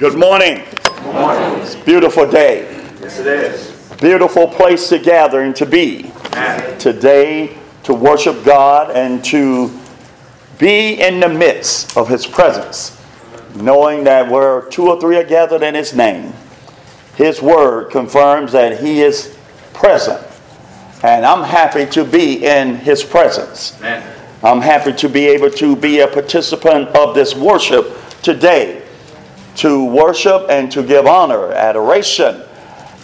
Good morning. Good morning. It's a beautiful day. Yes, it is. Beautiful place to gather and to be. Amen. Today to worship God and to be in the midst of His presence, knowing that where two or three are gathered in His name, His word confirms that He is present. And I'm happy to be in His presence. Amen. I'm happy to be able to be a participant of this worship today. To worship and to give honor, adoration,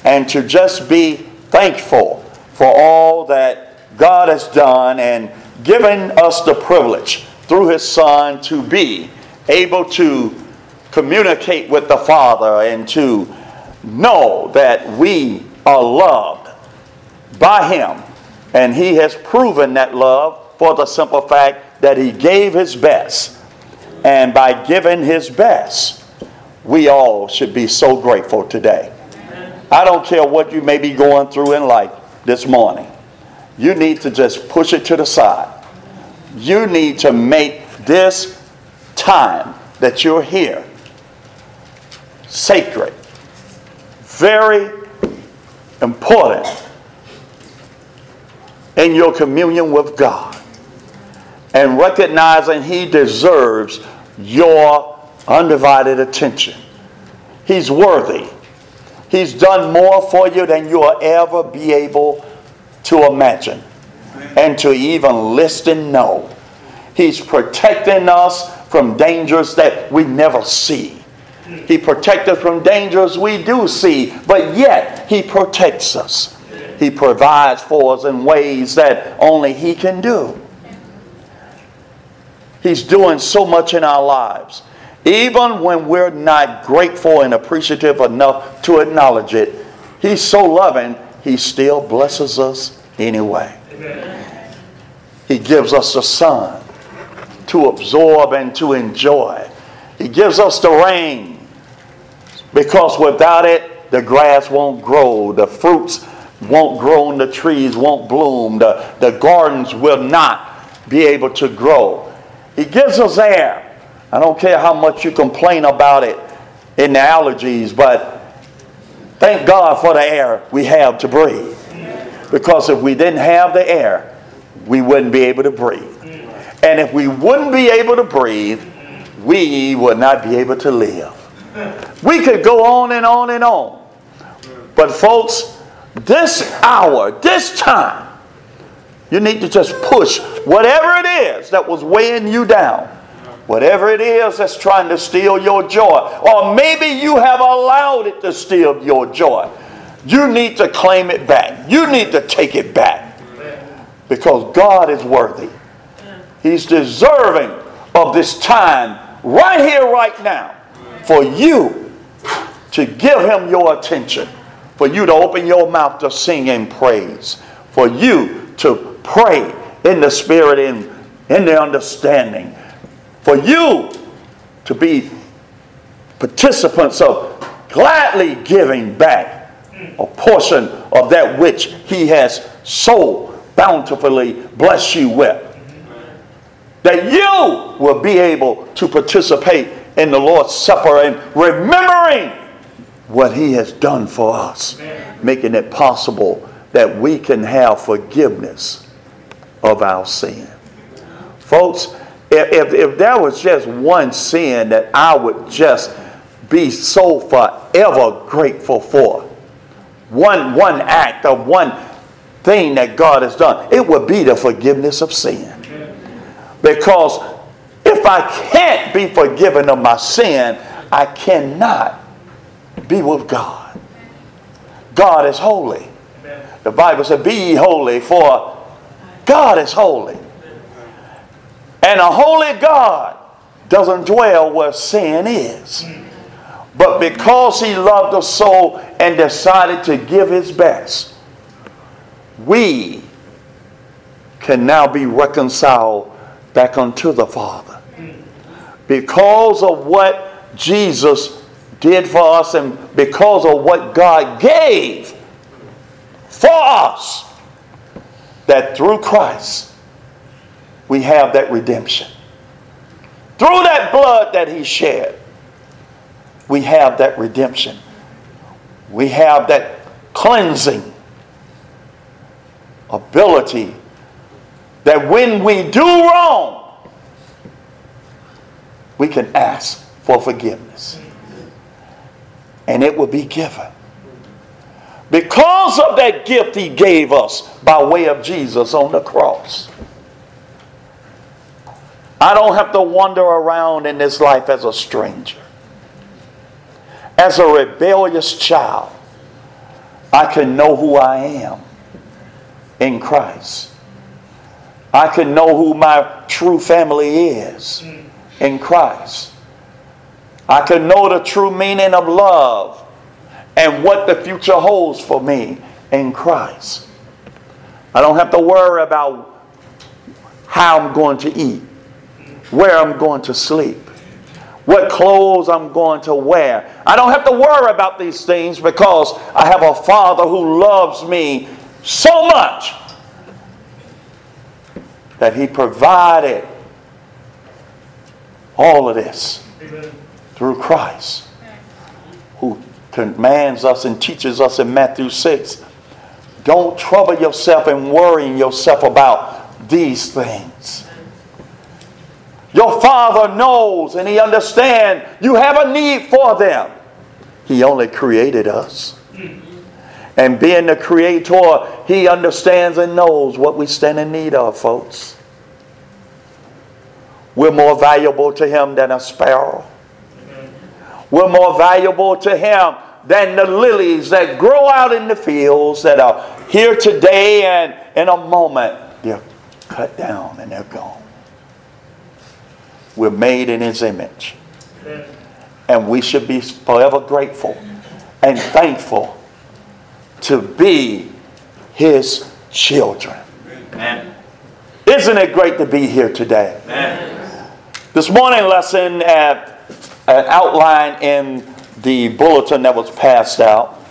and to just be thankful for all that God has done and given us the privilege through His Son to be able to communicate with the Father and to know that we are loved by Him. And He has proven that love for the simple fact that He gave His best. And by giving His best, we all should be so grateful today. I don't care what you may be going through in life this morning. You need to just push it to the side. You need to make this time that you're here sacred, very important in your communion with God and recognizing He deserves your undivided attention. He's worthy. He's done more for you than you'll ever be able to imagine and to even list and know. He's protecting us from dangers that we never see. He protects us from dangers we do see, but yet He protects us. He provides for us in ways that only He can do. He's doing so much in our lives. Even when we're not grateful and appreciative enough to acknowledge it, He's so loving, He still blesses us anyway. Amen. He gives us the sun to absorb and to enjoy. He gives us the rain because without it, the grass won't grow, the fruits won't grow, and the trees won't bloom, the, the gardens will not be able to grow. He gives us air. I don't care how much you complain about it in the allergies, but thank God for the air we have to breathe. Because if we didn't have the air, we wouldn't be able to breathe. And if we wouldn't be able to breathe, we would not be able to live. We could go on and on and on. But, folks, this hour, this time, you need to just push whatever it is that was weighing you down Whatever it is that's trying to steal your joy, or maybe you have allowed it to steal your joy, you need to claim it back. You need to take it back. Because God is worthy. He's deserving of this time right here, right now, for you to give Him your attention, for you to open your mouth to sing and praise, for you to pray in the Spirit and in the understanding for you to be participants of gladly giving back a portion of that which He has so bountifully blessed you with. That you will be able to participate in the Lord's Supper and remembering what He has done for us, making it possible that we can have forgiveness of our sin. Folks, if, if, if there was just one sin that I would just be so forever grateful for, one, one act of one thing that God has done, it would be the forgiveness of sin. Because if I can't be forgiven of my sin, I cannot be with God. God is holy. The Bible said, Be holy, for God is holy. And a holy God doesn't dwell where sin is. But because he loved us so and decided to give his best, we can now be reconciled back unto the Father. Because of what Jesus did for us and because of what God gave for us, that through Christ we have that redemption. Through that blood that he shed, we have that redemption. We have that cleansing ability that when we do wrong, we can ask for forgiveness. And it will be given. Because of that gift he gave us by way of Jesus on the cross. I don't have to wander around in this life as a stranger. As a rebellious child, I can know who I am in Christ. I can know who my true family is in Christ. I can know the true meaning of love and what the future holds for me in Christ. I don't have to worry about how I'm going to eat, where I'm going to sleep, what clothes I'm going to wear. I don't have to worry about these things because I have a Father who loves me so much that He provided all of this Amen. through Christ, who commands us and teaches us in Matthew 6 don't trouble yourself and worrying yourself about these things. Your Father knows and He understands you have a need for them. He only created us. And being the creator, he understands and knows what we stand in need of, folks. We're more valuable to him than a sparrow. We're more valuable to him than the lilies that grow out in the fields that are here today and in a moment they're cut down and they're gone. We're made in his image. And we should be forever grateful and thankful to be his children. Amen. Isn't it great to be here today? Amen. This morning lesson at an outline in the bulletin that was passed out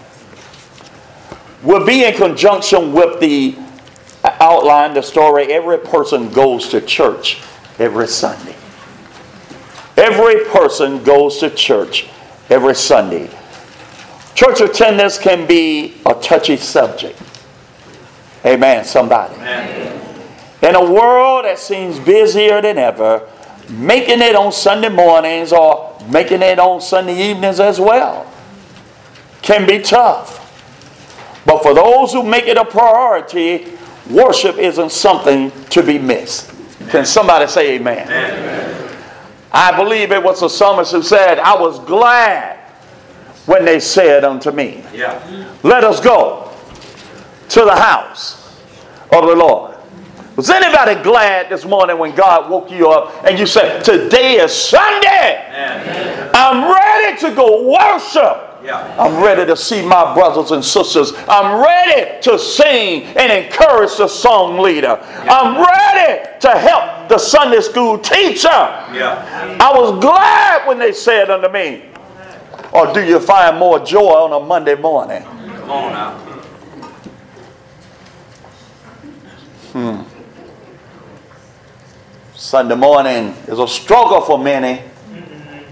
will be in conjunction with the outline, the story. Every person goes to church every Sunday. Every person goes to church every Sunday. Church attendance can be a touchy subject. Amen, somebody. Amen. In a world that seems busier than ever, making it on Sunday mornings or making it on Sunday evenings as well can be tough. But for those who make it a priority, worship isn't something to be missed. Can somebody say amen? amen? I believe it was the psalmist who said, I was glad when they said unto me, yeah. Let us go to the house of the Lord. Was anybody glad this morning when God woke you up and you said, Today is Sunday? Amen. I'm ready to go worship. Yeah. I'm ready to see my brothers and sisters. I'm ready to sing and encourage the song leader. Yeah. I'm ready to help the Sunday school teacher. Yeah. I was glad when they said unto me, or do you find more joy on a Monday morning? Come on now. Hmm. Sunday morning is a struggle for many.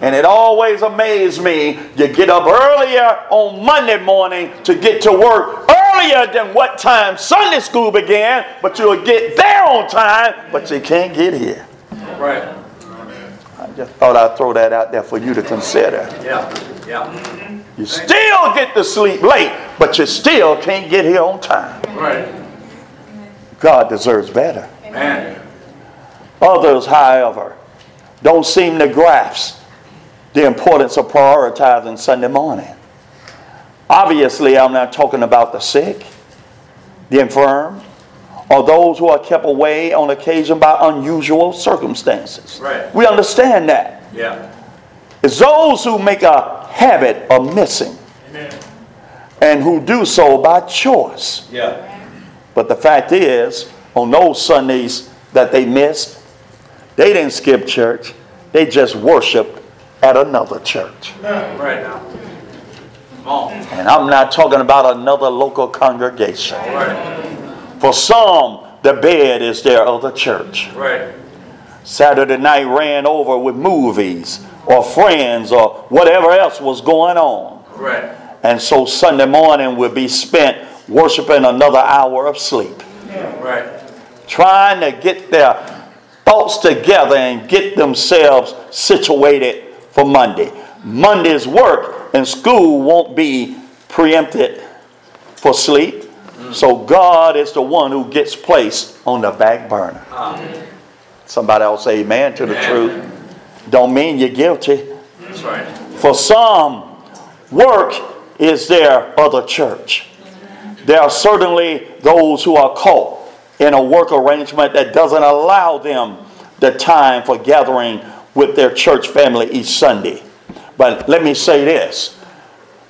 And it always amazes me. You get up earlier on Monday morning to get to work earlier than what time Sunday school began, but you'll get there on time, but you can't get here. Right. I just thought I'd throw that out there for you to consider. Yeah. Yeah. You still get to sleep late, but you still can't get here on time. Right. God deserves better. Amen. Others, however, don't seem to grasp the importance of prioritizing Sunday morning. Obviously, I'm not talking about the sick, the infirm, or those who are kept away on occasion by unusual circumstances. Right. We understand that. Yeah. It's those who make a habit of missing Amen. and who do so by choice. Yeah. But the fact is, on those Sundays that they missed, they didn't skip church, they just worshiped at another church. Right now. And I'm not talking about another local congregation. Right. For some, the bed is their other church. Right. Saturday night ran over with movies or friends or whatever else was going on. Right. And so Sunday morning would be spent worshiping another hour of sleep. Right. Trying to get their thoughts together and get themselves situated for Monday. Monday's work and school won't be preempted for sleep. So God is the one who gets placed on the back burner. Somebody else say amen to the Amen. truth. Don't mean you're guilty. That's right. For some, work is their other church. There are certainly those who are caught in a work arrangement that doesn't allow them the time for gathering with their church family each Sunday. But let me say this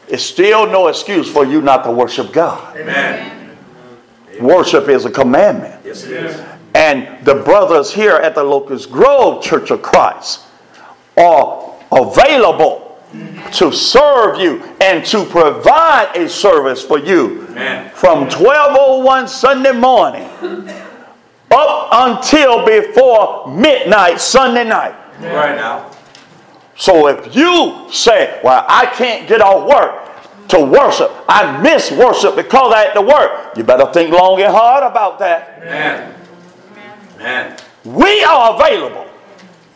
it's still no excuse for you not to worship God. Amen. Worship is a commandment. Yes, it is. And the brothers here at the Locust Grove Church of Christ are available to serve you and to provide a service for you Amen. from 1201 Sunday morning up until before midnight Sunday night. Right now. So if you say, Well, I can't get off work to worship, I miss worship because I had to work, you better think long and hard about that. Amen. Amen. We are available.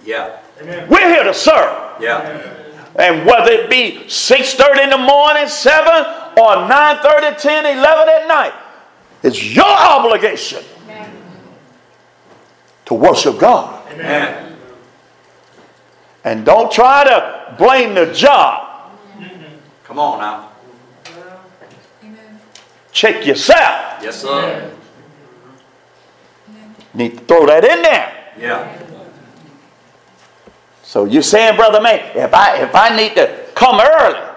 Yeah. Amen. We're here to serve. Yeah. And whether it be 6.30 in the morning, 7, or 9.30, 10, 11 at night, it's your obligation to worship God. Amen. And don't try to blame the job. Come on now. Check yourself. Yes, sir. Need to throw that in there. Yeah. So you're saying, brother man, if I if I need to come early,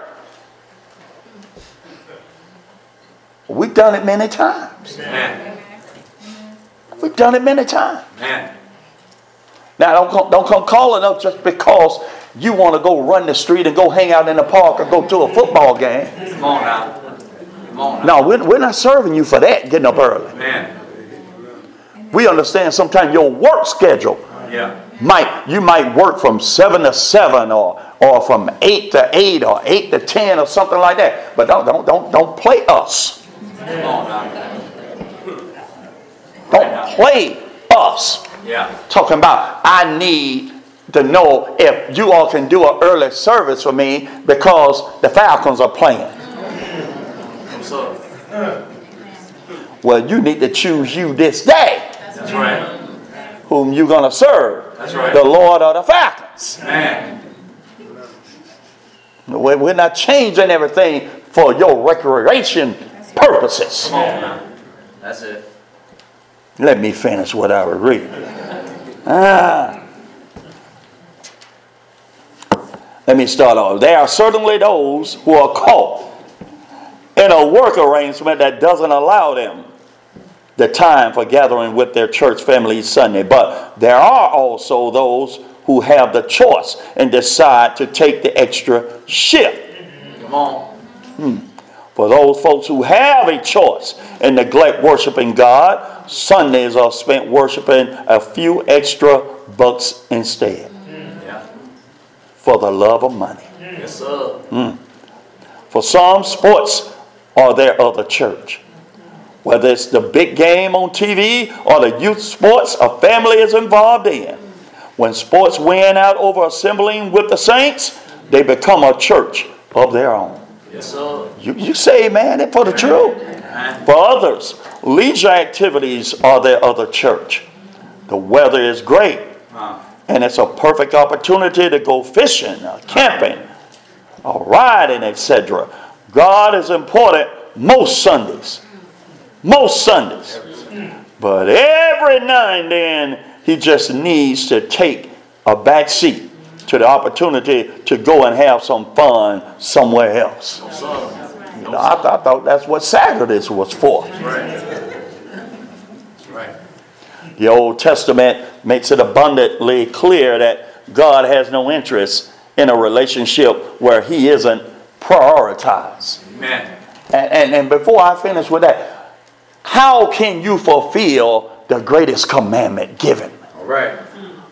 we've done it many times. Amen. We've done it many times. Amen. Now don't come, don't come calling up just because you want to go run the street and go hang out in the park or go to a football game. Come on now. Come on now. No, we're, we're not serving you for that, getting up early. Amen. We understand sometimes your work schedule Yeah. might you might work from seven to seven or or from eight to eight or eight to ten or something like that. But don't don't don't don't play us. Come on now. Don't play us. Yeah. Talking about I need to know if you all can do an early service for me because the Falcons are playing. Well, you need to choose you this day That's right. whom you're gonna serve. That's right. The Lord of the Falcons. Amen. We're we're not changing everything for your recreation purposes. Come on now. That's it. Let me finish what I was reading. Ah. Let me start off. There are certainly those who are caught in a work arrangement that doesn't allow them the time for gathering with their church family each Sunday. But there are also those who have the choice and decide to take the extra shift. Come on. For those folks who have a choice and neglect worshiping God, Sundays are spent worshiping a few extra bucks instead Yeah. for the love of money. Yes, sir. Hmm. For some, sports are their other church. Whether it's the big game on TV or the youth sports a family is involved in. When sports win out over assembling with the saints, they become a church of their own. Yes, sir. You, you say, man, for the truth. For others, leisure activities are their other church. The weather is great, and it's a perfect opportunity to go fishing, or camping, or riding, etc. God is important most Sundays. Most Sundays. But every now and then, he just needs to take a back seat to the opportunity to go and have some fun somewhere else. Sir. You know, I, I thought that's what Saturdays was for. Right. Right. The Old Testament makes it abundantly clear that God has no interest in a relationship where He isn't prioritized. Amen. And, and, and before I finish with that, how can you fulfill the greatest commandment given? All right.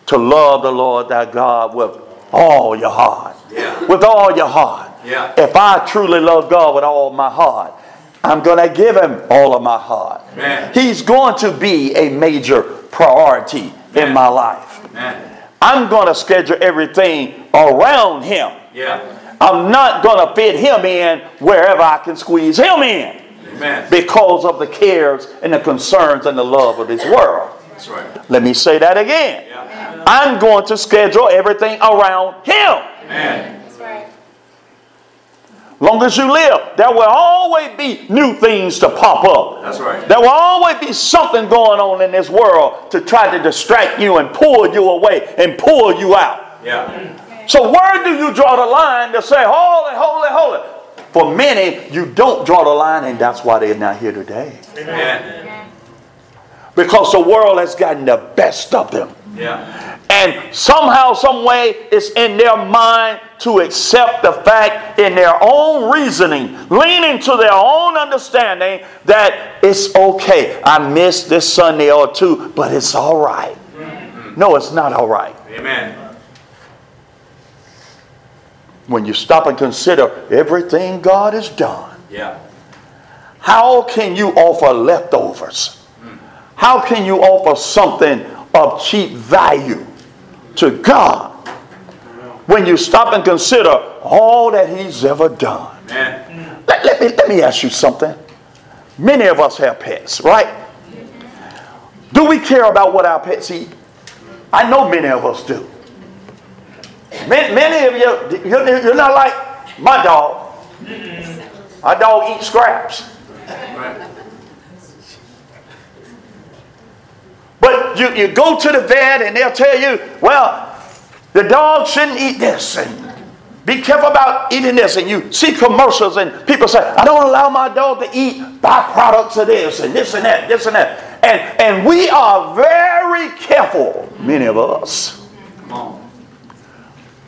To love the Lord thy God with all your heart. Yeah. With all your heart. Yeah. If I truly love God with all my heart, I'm going to give him all of my heart. Amen. He's going to be a major priority in my life. Amen. I'm going to schedule everything around him. Yeah. I'm not going to fit him in wherever I can squeeze him in Amen. because of the cares and the concerns and the love of this world. That's right. Let me say that again. Yeah. I'm going to schedule everything around him. Amen. That's right. Long as you live, there will always be new things to pop up. That's right. There will always be something going on in this world to try to distract you and pull you away and pull you out. Yeah. So where do you draw the line to say, holy, holy, holy? For many, you don't draw the line, and that's why they're not here today. Amen. Because the world has gotten the best of them. Yeah. And somehow, some way, it's in their mind to accept the fact in their own reasoning, leaning to their own understanding that it's okay. I missed this Sunday or two, but it's all right. No, it's not all right. Amen. When you stop and consider everything God has done, Yeah. how can you offer leftovers? How can you offer something of cheap value to God when you stop and consider all that He's ever done? Amen. Let, let me, let me ask you something. Many of us have pets, right? Do we care about what our pets eat? I know many of us do. Many, many of you, you're, you're not like my dog. My dog eats scraps. But you, you go to the vet and they'll tell you, well, the dog shouldn't eat this and be careful about eating this. And you see commercials and people say, I don't allow my dog to eat byproducts of this and this and that, this and that. And, and we are very careful, many of us,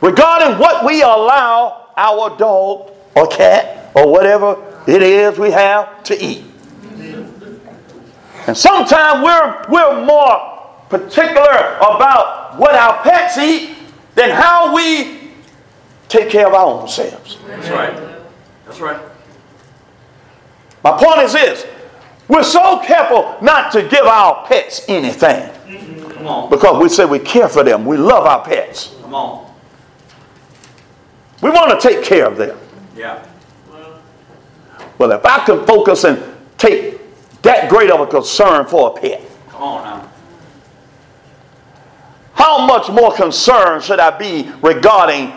regarding what we allow our dog or cat or whatever it is we have to eat. And sometimes we're, we're more particular about what our pets eat than how we take care of our own selves. That's right. That's right. My point is this we're so careful not to give our pets anything mm-hmm. Come on. because we say we care for them, we love our pets, Come on. we want to take care of them. Yeah. Well, if I can focus and take that great of a concern for a pet, Come on now. How much more concerned should I be regarding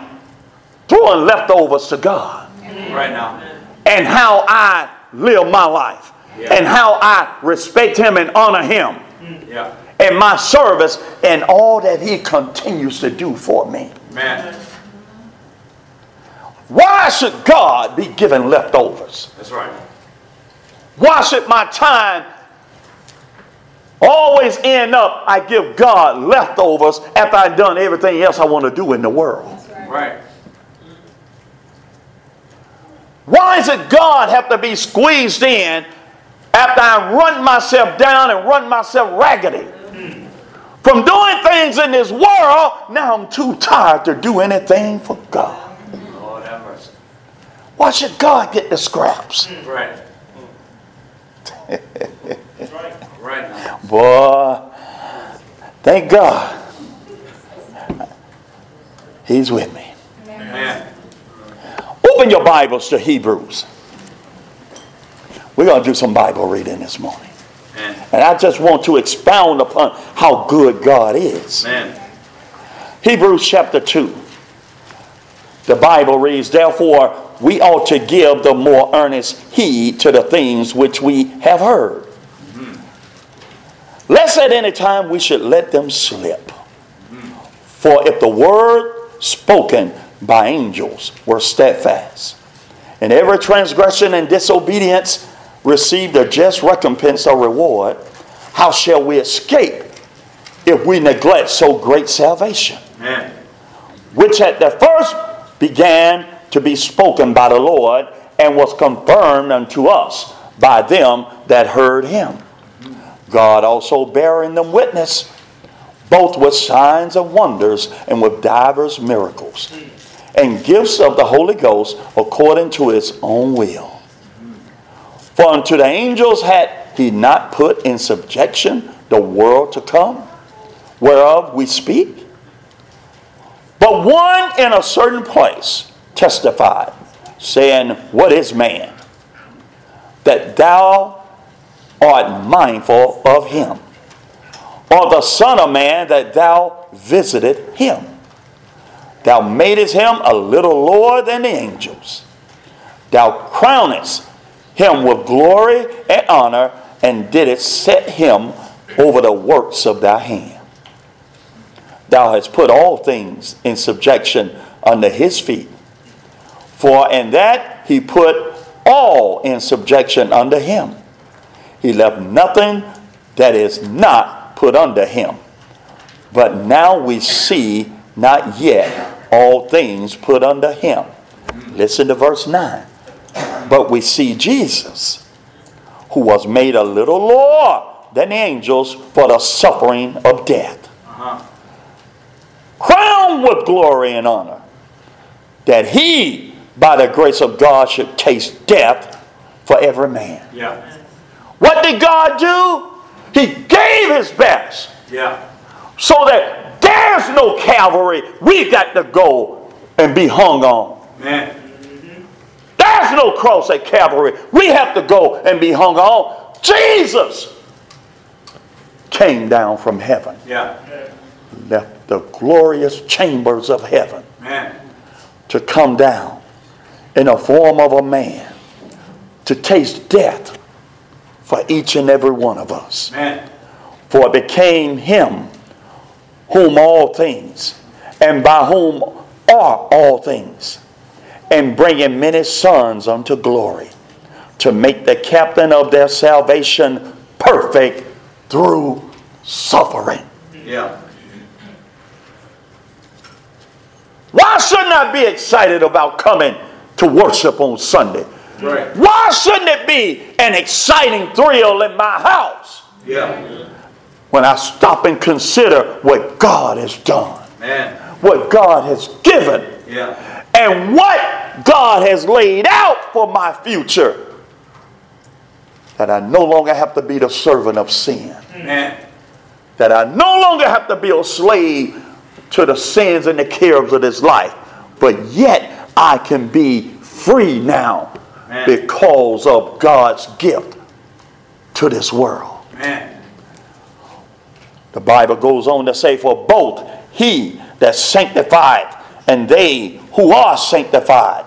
throwing leftovers to God Right now. and how I live my life Yeah. and how I respect Him and honor Him Yeah. and my service and all that He continues to do for me? Man. Why should God be given leftovers? That's right. Why should my time always end up I give God leftovers after I've done everything else I want to do in the world? Right. Why does it God have to be squeezed in after I run myself down and run myself raggedy? From doing things in this world, now I'm too tired to do anything for God. Lord have mercy. Why should God get the scraps? Right. Right Boy, thank God. He's with me. Amen. Open your Bibles to Hebrews. We're going to do some Bible reading this morning. Amen. And I just want to expound upon how good God is. Amen. Hebrews chapter 2. The Bible reads, Therefore, we ought to give the more earnest heed to the things which we have heard. Lest at any time we should let them slip. For if the word spoken by angels were steadfast, and every transgression and disobedience received a just recompense or reward, how shall we escape if we neglect so great salvation? Amen. which at the first began to be spoken by the Lord and was confirmed unto us by them that heard him. God also bearing them witness, both with signs and wonders and with divers miracles, and gifts of the Holy Ghost according to his own will. For unto the angels had he not put in subjection the world to come, whereof we speak? But one in a certain place testified, saying, What is man? That thou art mindful of him, or the Son of Man that thou visited him. Thou madest him a little lower than the angels. Thou crownest him with glory and honor, and didst set him over the works of thy hand. Thou hast put all things in subjection under his feet. For in that he put all in subjection under him. He left nothing that is not put under him. But now we see not yet all things put under him. Listen to verse 9. But we see Jesus, who was made a little lower than the angels for the suffering of death, uh-huh. crowned with glory and honor, that he, by the grace of God, should taste death for every man. Yeah. What did God do? He gave his best. Yeah. So that there's no Calvary we got to go and be hung on. Man. There's no cross at Calvary. We have to go and be hung on. Jesus came down from heaven. Yeah. Left the glorious chambers of heaven. Man. To come down in the form of a man to taste death for each and every one of us. Man. For it became him whom all things, and by whom are all things, and bringing many sons unto glory, to make the captain of their salvation perfect through suffering. Yeah. Why shouldn't I be excited about coming to worship on Sunday? Right. Why shouldn't it be an exciting thrill in my house? Yeah. When I stop and consider what God has done, Man. what God has given, Yeah. and what God has laid out for my future. That I no longer have to be the servant of sin. Man. That I no longer have to be a slave to the sins and the cares of this life. But yet I can be free now Because of God's gift to this world. Man. The Bible goes on to say, For both he that sanctified and they who are sanctified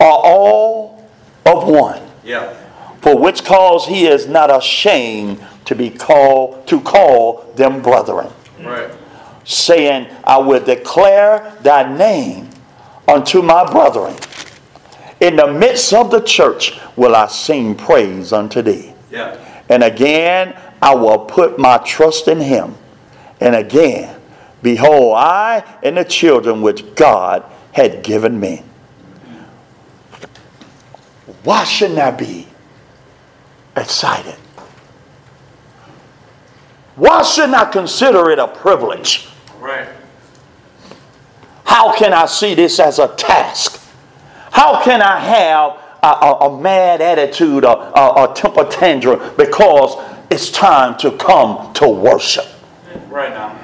are all of one. Yeah. For which cause he is not ashamed to be called to call them brethren, Right. saying, I will declare thy name unto my brethren. In the midst of the church will I sing praise unto thee. Yeah. And again I will put my trust in him. And again, behold, I and the children which God had given me. Why shouldn't I be excited? Why shouldn't I consider it a privilege? Right. How can I see this as a task? How can I have a, a, a mad attitude, a, a, a temper tantrum, because it's time to come to worship? Right now.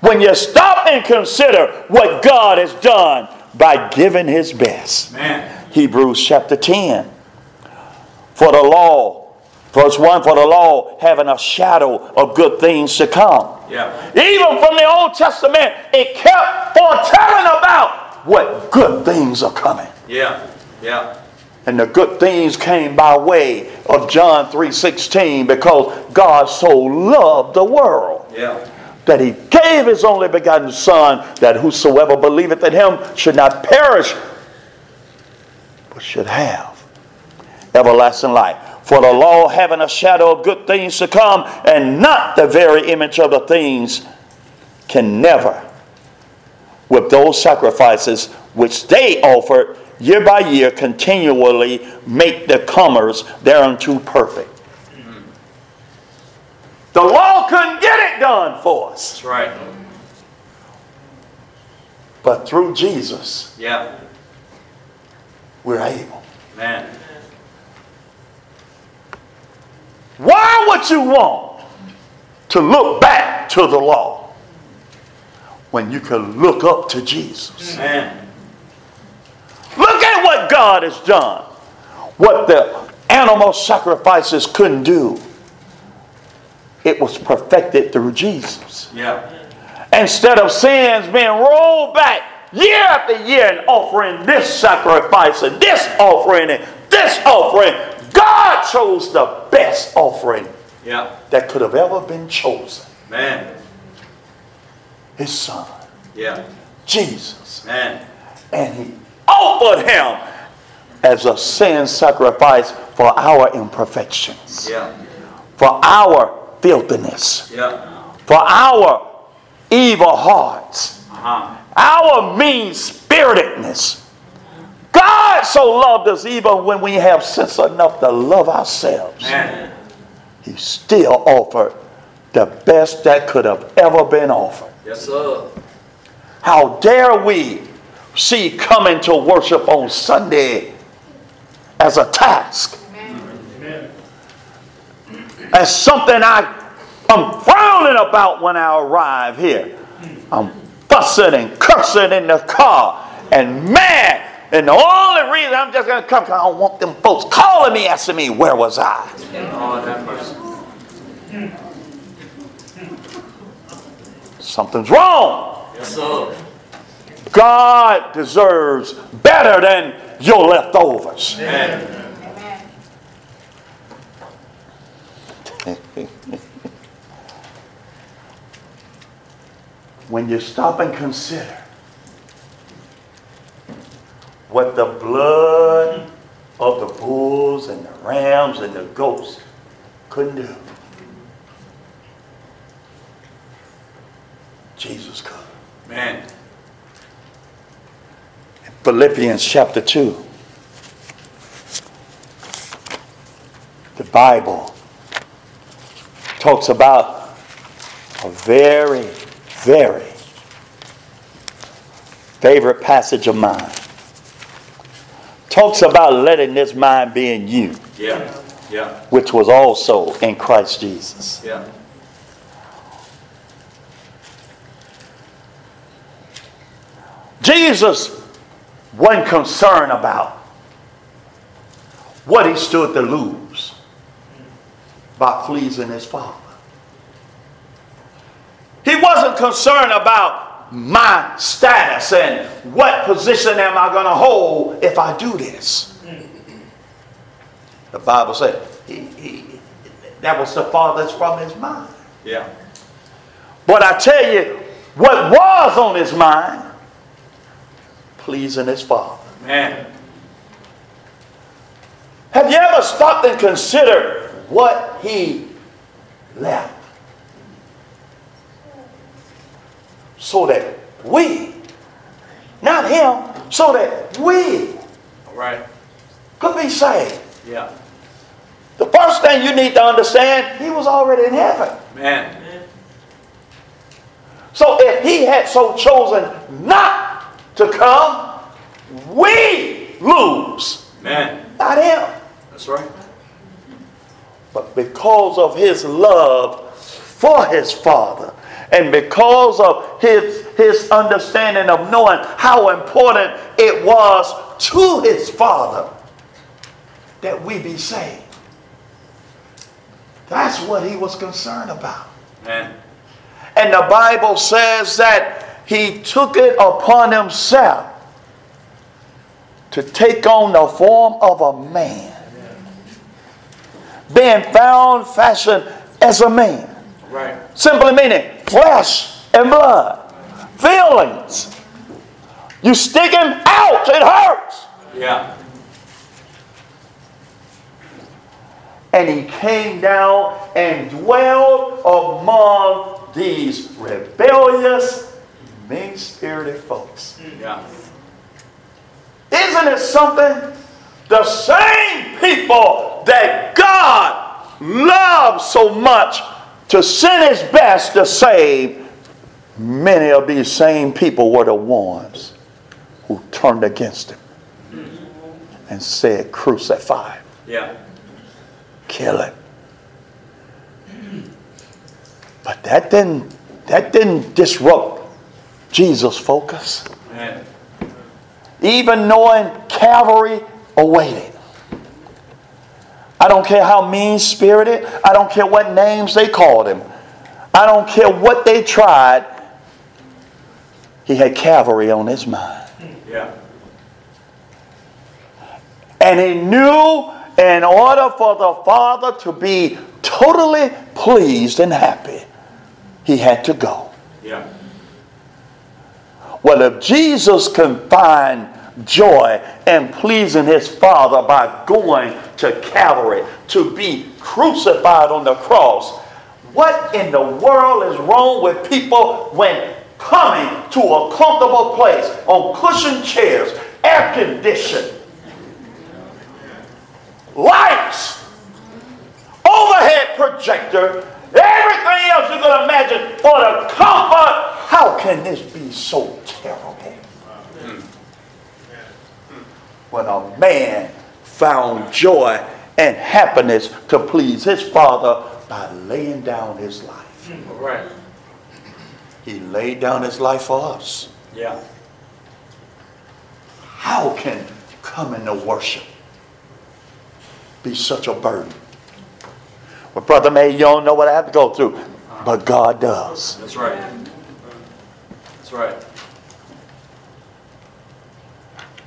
When you stop and consider what God has done by giving his best. Man. Hebrews chapter 10. For the law, verse 1 For the law having a shadow of good things to come. Yeah. Even from the Old Testament, it kept foretelling about what good things are coming. Yeah. Yeah. And the good things came by way of John 3:16 because God so loved the world Yeah. that he gave his only begotten son that whosoever believeth in him should not perish but should have everlasting life. For the law having a shadow of good things to come and not the very image of the things can never with those sacrifices which they offered year by year continually make the comers thereunto perfect. The law couldn't get it done for us. That's right. But through Jesus, Yeah. we're able. Man. Why would you want to look back to the law when you can look up to Jesus? Man. Look at what God has done. What the animal sacrifices couldn't do. It was perfected through Jesus. Yeah. Instead of sins being rolled back year after year and offering this sacrifice and this offering and this offering, God chose the best offering Yeah. that could have ever been chosen. Man. His son, Yeah. Jesus. Man. And he offered him as a sin sacrifice for our imperfections, Yeah. for our filthiness, Yeah. for our evil hearts, Uh-huh. our mean spiritedness. God so loved us even when we have sense enough to love ourselves. Man. He still offered the best that could have ever been offered. Yes, sir. How dare we see coming to worship on Sunday as a task, as something I, I'm frowning about when I arrive here. I'm fussing and cursing in the car and mad. And the only reason I'm just going to come because I don't want them folks calling me, asking me, where was I? Lord have mercy. Hmm. Something's wrong. Yes, sir. God deserves better than your leftovers. Man. when you stop and consider what the blood of the bulls and the rams and the goats couldn't do, Jesus could. Man. Philippians chapter 2. The Bible talks about a very, very favorite passage of mine. Talks about letting this mind be in you, Yeah. Yeah. which was also in Christ Jesus. Yeah. Jesus wasn't concerned about what he stood to lose by pleasing his Father. He wasn't concerned about my status and what position am I going to hold if I do this. The Bible said he, he, that was the Father's from his mind. Yeah. But I tell you, what was on his mind, pleasing his Father. Man. Have you ever stopped and considered what he left? So that we, not him, so that we All right. could be saved. Yeah. The first thing you need to understand, he was already in heaven. Man. So if he had so chosen not to come, we lose, Man. not him. That's right. But because of his love for his father, and because of his, his understanding of knowing how important it was to his father that we be saved. That's what he was concerned about. And the Bible says that he took it upon himself to take on the form of a man. Being found fashioned as a man. Right. Simply meaning flesh and blood. Feelings. You stick him out, it hurts. Yeah. And he came down and dwelled among these rebellious, mean spirited folks. Yeah. Isn't it something? The same people that God loves so much to send his best to save, many of these same people were the ones who turned against him and said, Crucify Yeah. kill him. But that didn't, that didn't disrupt Jesus' focus. Amen. Even knowing Calvary awaited. I don't care how mean spirited, I don't care what names they called him, I don't care what they tried. He had Calvary on his mind. Yeah. And he knew in order for the Father to be totally pleased and happy, he had to go. Yeah. Well, if Jesus can find joy and pleasing his Father by going to Calvary to be crucified on the cross, what in the world is wrong with people when coming to a comfortable place on cushioned chairs, air conditioned, lights, overhead projector, everything else you can imagine for the comfort? How can this be so terrible? When a man found joy and happiness to please his father by laying down his life. Right. He laid down his life for us. Yeah. How can coming to worship be such a burden? Well, Brother May, you don't know what I have to go through, but God does. That's right. That's right.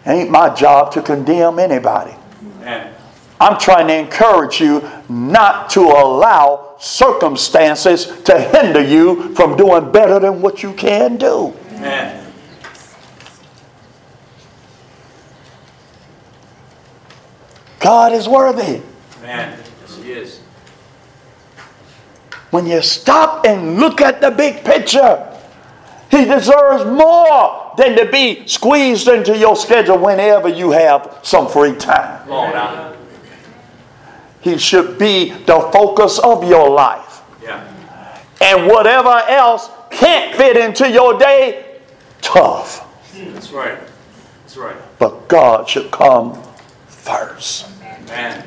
Ain't my job to condemn anybody. Amen. I'm trying to encourage you not to allow circumstances to hinder you from doing better than what you can do. Amen. God is worthy. Amen. Yes, he is. When you stop and look at the big picture, He deserves more than to be squeezed into your schedule whenever you have some free time. On. He should be the focus of your life. Yeah. And whatever else can't fit into your day, tough. That's right. That's right. But God should come first. Amen.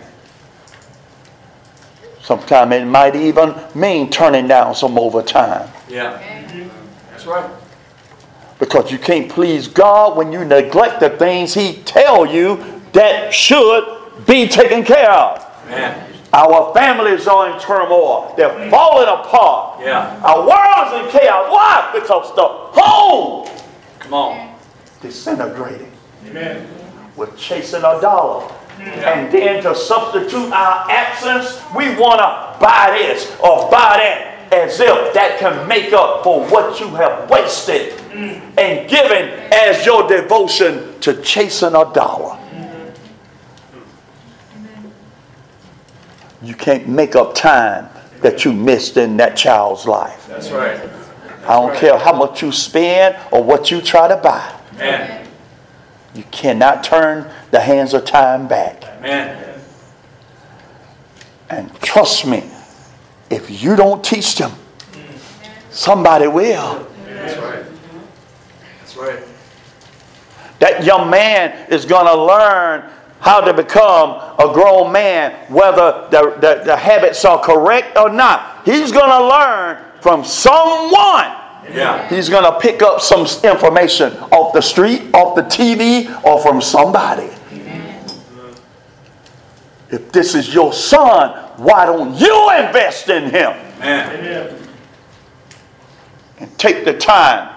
Sometimes it might even mean turning down some overtime. Yeah. That's right. Because you can't please God when you neglect the things He tell you that should be taken care of. Amen. Our families are in turmoil. They're falling apart. Yeah. Our world is in chaos. Why? Because the home Come on. disintegrating. Amen. We're chasing a dollar. And then to substitute our absence, we want to buy this or buy that as if that can make up for what you have wasted and given as your devotion to chasing a dollar. You can't make up time that you missed in that child's life. That's right. I don't care how much you spend or what you try to buy. Amen. You cannot turn the hands of time back. Amen. And trust me, if you don't teach them, somebody will. That's right. That's right. That young man is going to learn how to become a grown man, whether the, the, the habits are correct or not. He's going to learn from someone. Yeah. He's going to pick up some information off the street, off the TV, or from somebody. If this is your son, why don't you invest in him? Amen. and take the time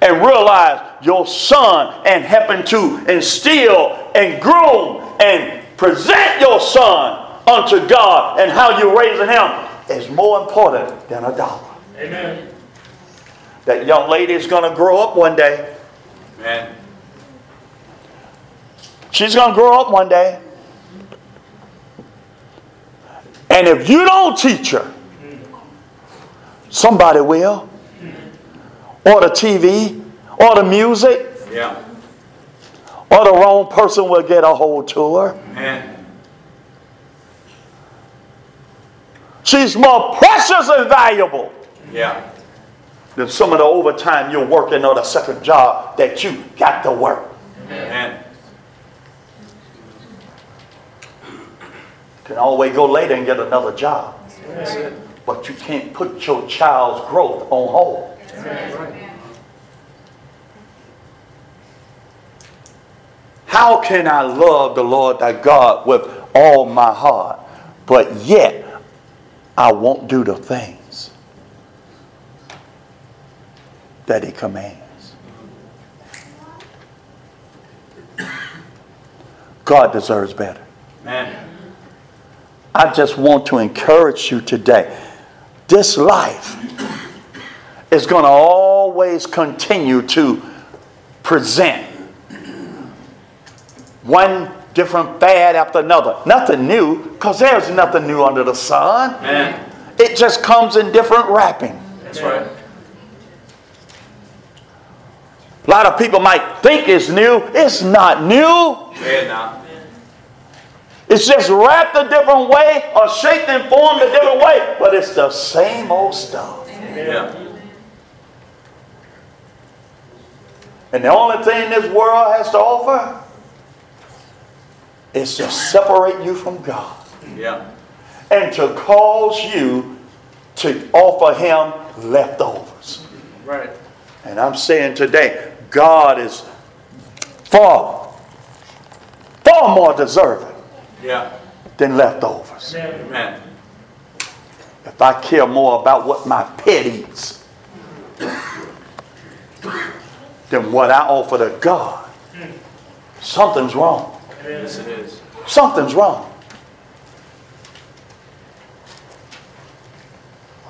and realize your son and helping to instill and groom and present your son unto God and how you're raising him is more important than a dollar. Amen. That young lady is going to grow up one day. Amen. She's going to grow up one day. And if you don't teach her, somebody will. Or the TV, or the music, Yeah. or the wrong person will get a hold to her. Amen. She's more precious and valuable Yeah. than some of the overtime you're working or the second job that you got to work. Amen. Can always go later and get another job. But you can't put your child's growth on hold. How can I love the Lord thy God with all my heart, but yet I won't do the things that he commands? God deserves better. Amen. I just want to encourage you today. This life is going to always continue to present one different fad after another. Nothing new, because there's nothing new under the sun. Amen. It just comes in different wrapping. That's right. A lot of people might think it's new. It's not new. Now. It's just wrapped a different way or shaped and formed a different way, but it's the same old stuff. Yeah. And the only thing this world has to offer is to separate you from God Yeah. and to cause you to offer Him leftovers. Right. And I'm saying today, God is far, far more deserving Yeah. than leftovers. Amen. If I care more about what my pet eats than what I offer to God, something's wrong. Yes, it is. Something's wrong.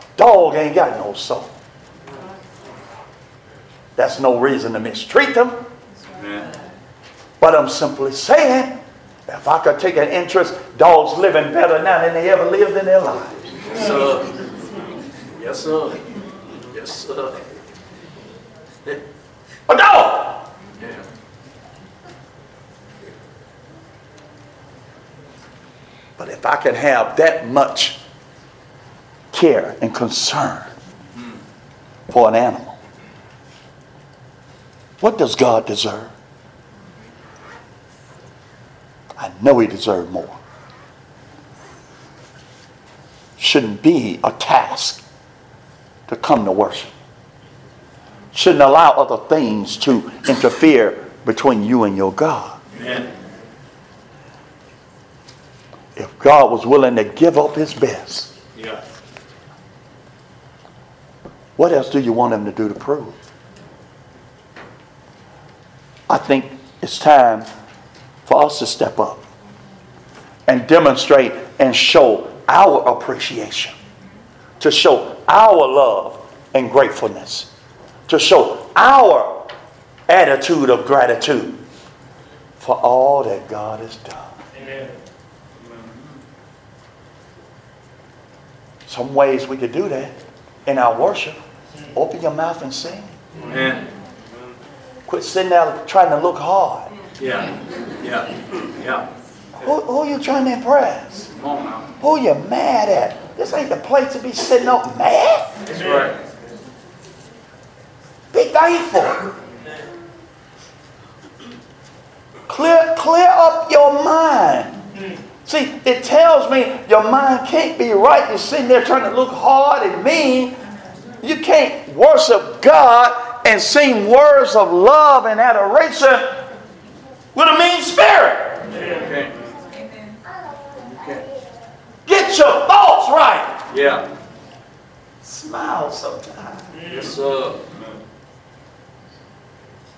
A dog ain't got no soul. That's no reason to mistreat them. Amen. But I'm simply saying, if I could take an interest, dogs living better now than they ever lived in their lives. Yes, sir. Yes, sir. Yes, sir. A dog! Yeah. But if I can have that much care and concern hmm. for an animal, what does God deserve? I know He deserves more. Shouldn't be a task to come to worship. Shouldn't allow other things to interfere between you and your God. Amen. If God was willing to give up His best, Yeah. What else do you want him to do to prove? I think it's time for us to step up and demonstrate and show our appreciation, to show our love and gratefulness, to show our attitude of gratitude for all that God has done. Amen. Some ways we could do that in our worship. Open your mouth and sing. Amen. Quit sitting there trying to look hard. Yeah. Yeah. Yeah. Who, who you trying to impress? Come on now. Who you mad at? This ain't the place to be sitting up mad. That's right. Be thankful. Clear, clear up your mind. See, it tells me your mind can't be right. You're sitting there trying to look hard and mean. You can't worship God and sing words of love and adoration with a mean spirit. Okay. Okay. Get your thoughts right. Yeah. Smile sometimes. Yes, sir.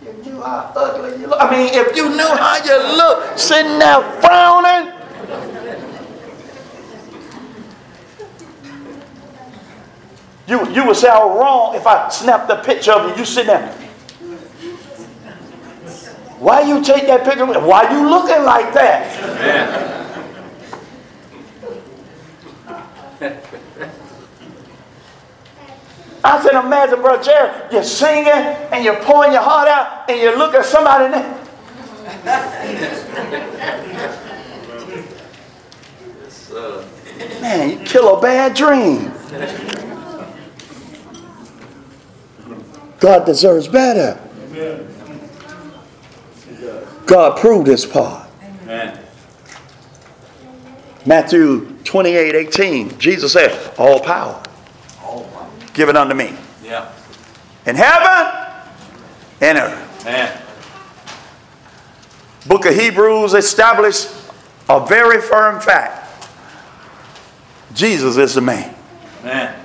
You knew how ugly you look. I mean, if you knew how you look sitting there frowning. You, you would say I was wrong if I snapped a picture of you. You sitting there. Why you take that picture? Why you looking like that? Amen. I said, imagine, Brother Jerry, you're singing and you're pouring your heart out and you look at somebody there. Man, you kill a bad dream. God deserves better. God proved his part. Amen. Matthew 28 18, Jesus said, All power given unto me Yeah. in heaven and earth. Man. Book of Hebrews established a very firm fact. Jesus is the man. Man.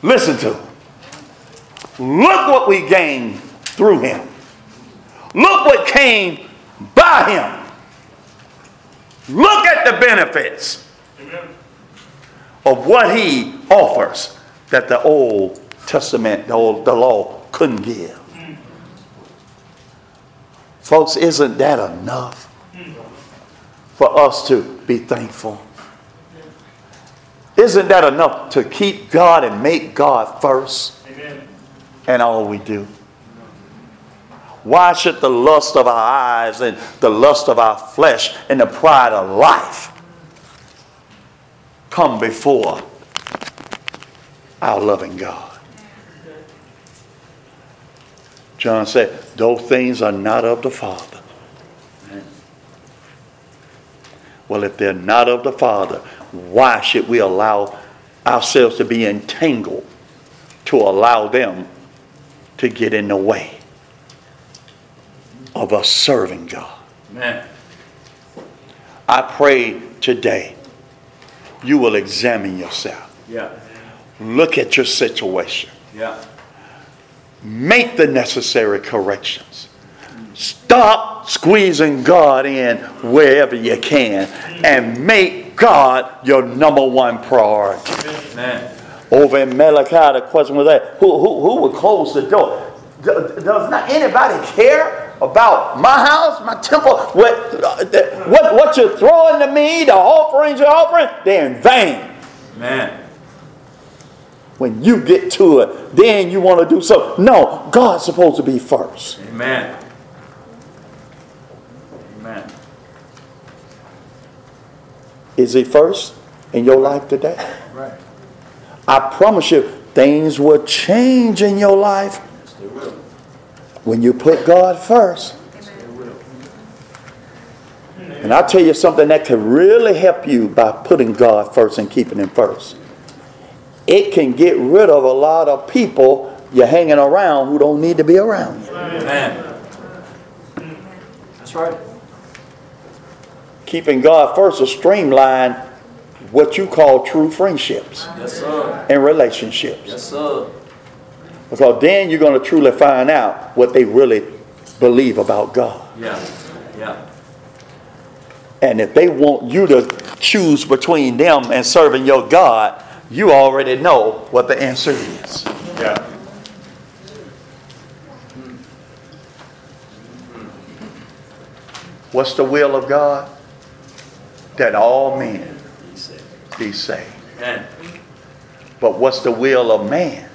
Listen to him. Look what we gained through him. Look what came by him. Look at the benefits of what he offers that the Old Testament, the, old, the law couldn't give. Folks, isn't that enough for us to be thankful? Isn't that enough to keep God and make God first and all we do? Why should the lust of our eyes and the lust of our flesh and the pride of life come before our loving God? John said, Those things are not of the Father. Well, if they're not of the Father, why should we allow ourselves to be entangled to allow them to get in the way of us serving God? Man. I pray today you will examine yourself. Yeah. Look at your situation. Yeah. Make the necessary corrections. Stop squeezing God in wherever you can and make God your number one priority. Man. Over in Malachi, the question was that who, who, who would close the door? Does not anybody care about my house, my temple? What, uh, what, what you're throwing to me, the offerings you're offering, they're in vain. Man. When you get to it, then you want to do something. No, God's supposed to be first. Amen. Amen. Is He first in your life today? Right. I promise you, things will change in your life Yes, they will. When you put God first. And I'll tell you something that can really help you by putting God first and keeping Him first. It can get rid of a lot of people you're hanging around who don't need to be around you. Amen. That's right. Keeping God first will streamline what you call true friendships Yes, sir. and relationships. Yes, sir. Because then you're going to truly find out what they really believe about God. Yeah. Yeah. And if they want you to choose between them and serving your God, you already know what the answer is. Yeah. What's the will of God? That all men be saved. But what's the will of man?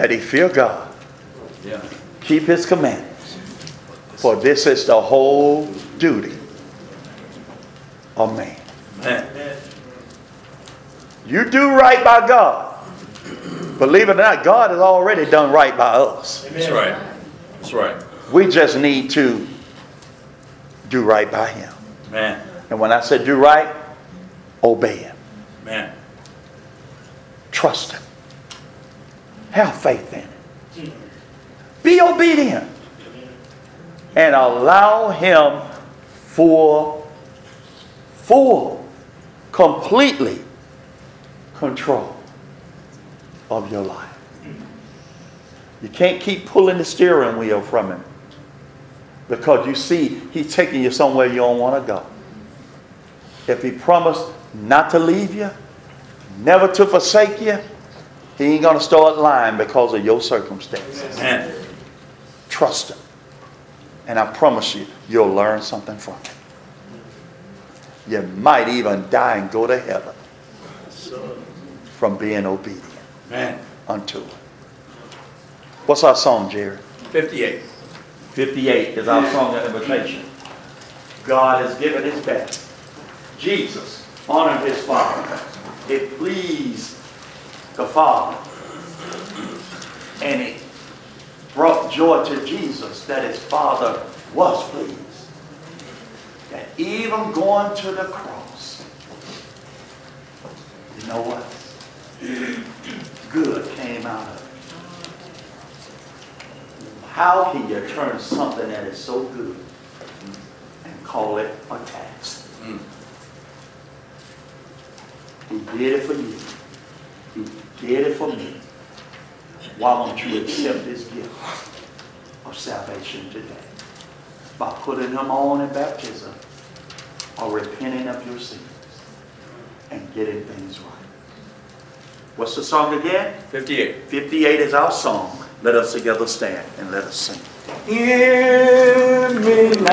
That he fear God, Yeah. keep his commandments. For this is the whole duty of man. Man. You do right by God. Believe it or not, God has already done right by us. That's right. That's right. We just need to do right by Him. Man. And when I said do right, obey Him, Man. trust Him, have faith in Him, be obedient, and allow Him for full, completely control of your life. You can't keep pulling the steering wheel from Him because you see He's taking you somewhere you don't want to go. If He promised not to leave you, never to forsake you, He ain't going to start lying because of your circumstances. Man. Trust Him. And I promise you, you'll learn something from it. You might even die and go to heaven from being obedient Man. unto it. What's our song, Jerry? 58. 58 is our song of invitation. God has given his best. Jesus honored his Father. It pleased the Father. And it brought joy to Jesus that his Father was pleased. That even going to the cross, you know what? Good came out of it. How can you turn something that is so good and call it a tax? Mm. He did it for you. He did it for me. Why won't you accept this gift of salvation today? By putting him on in baptism or repenting of your sins and getting things right. What's the song again? 58. 58 is our song. Let us together stand and let us sing. Hear me now.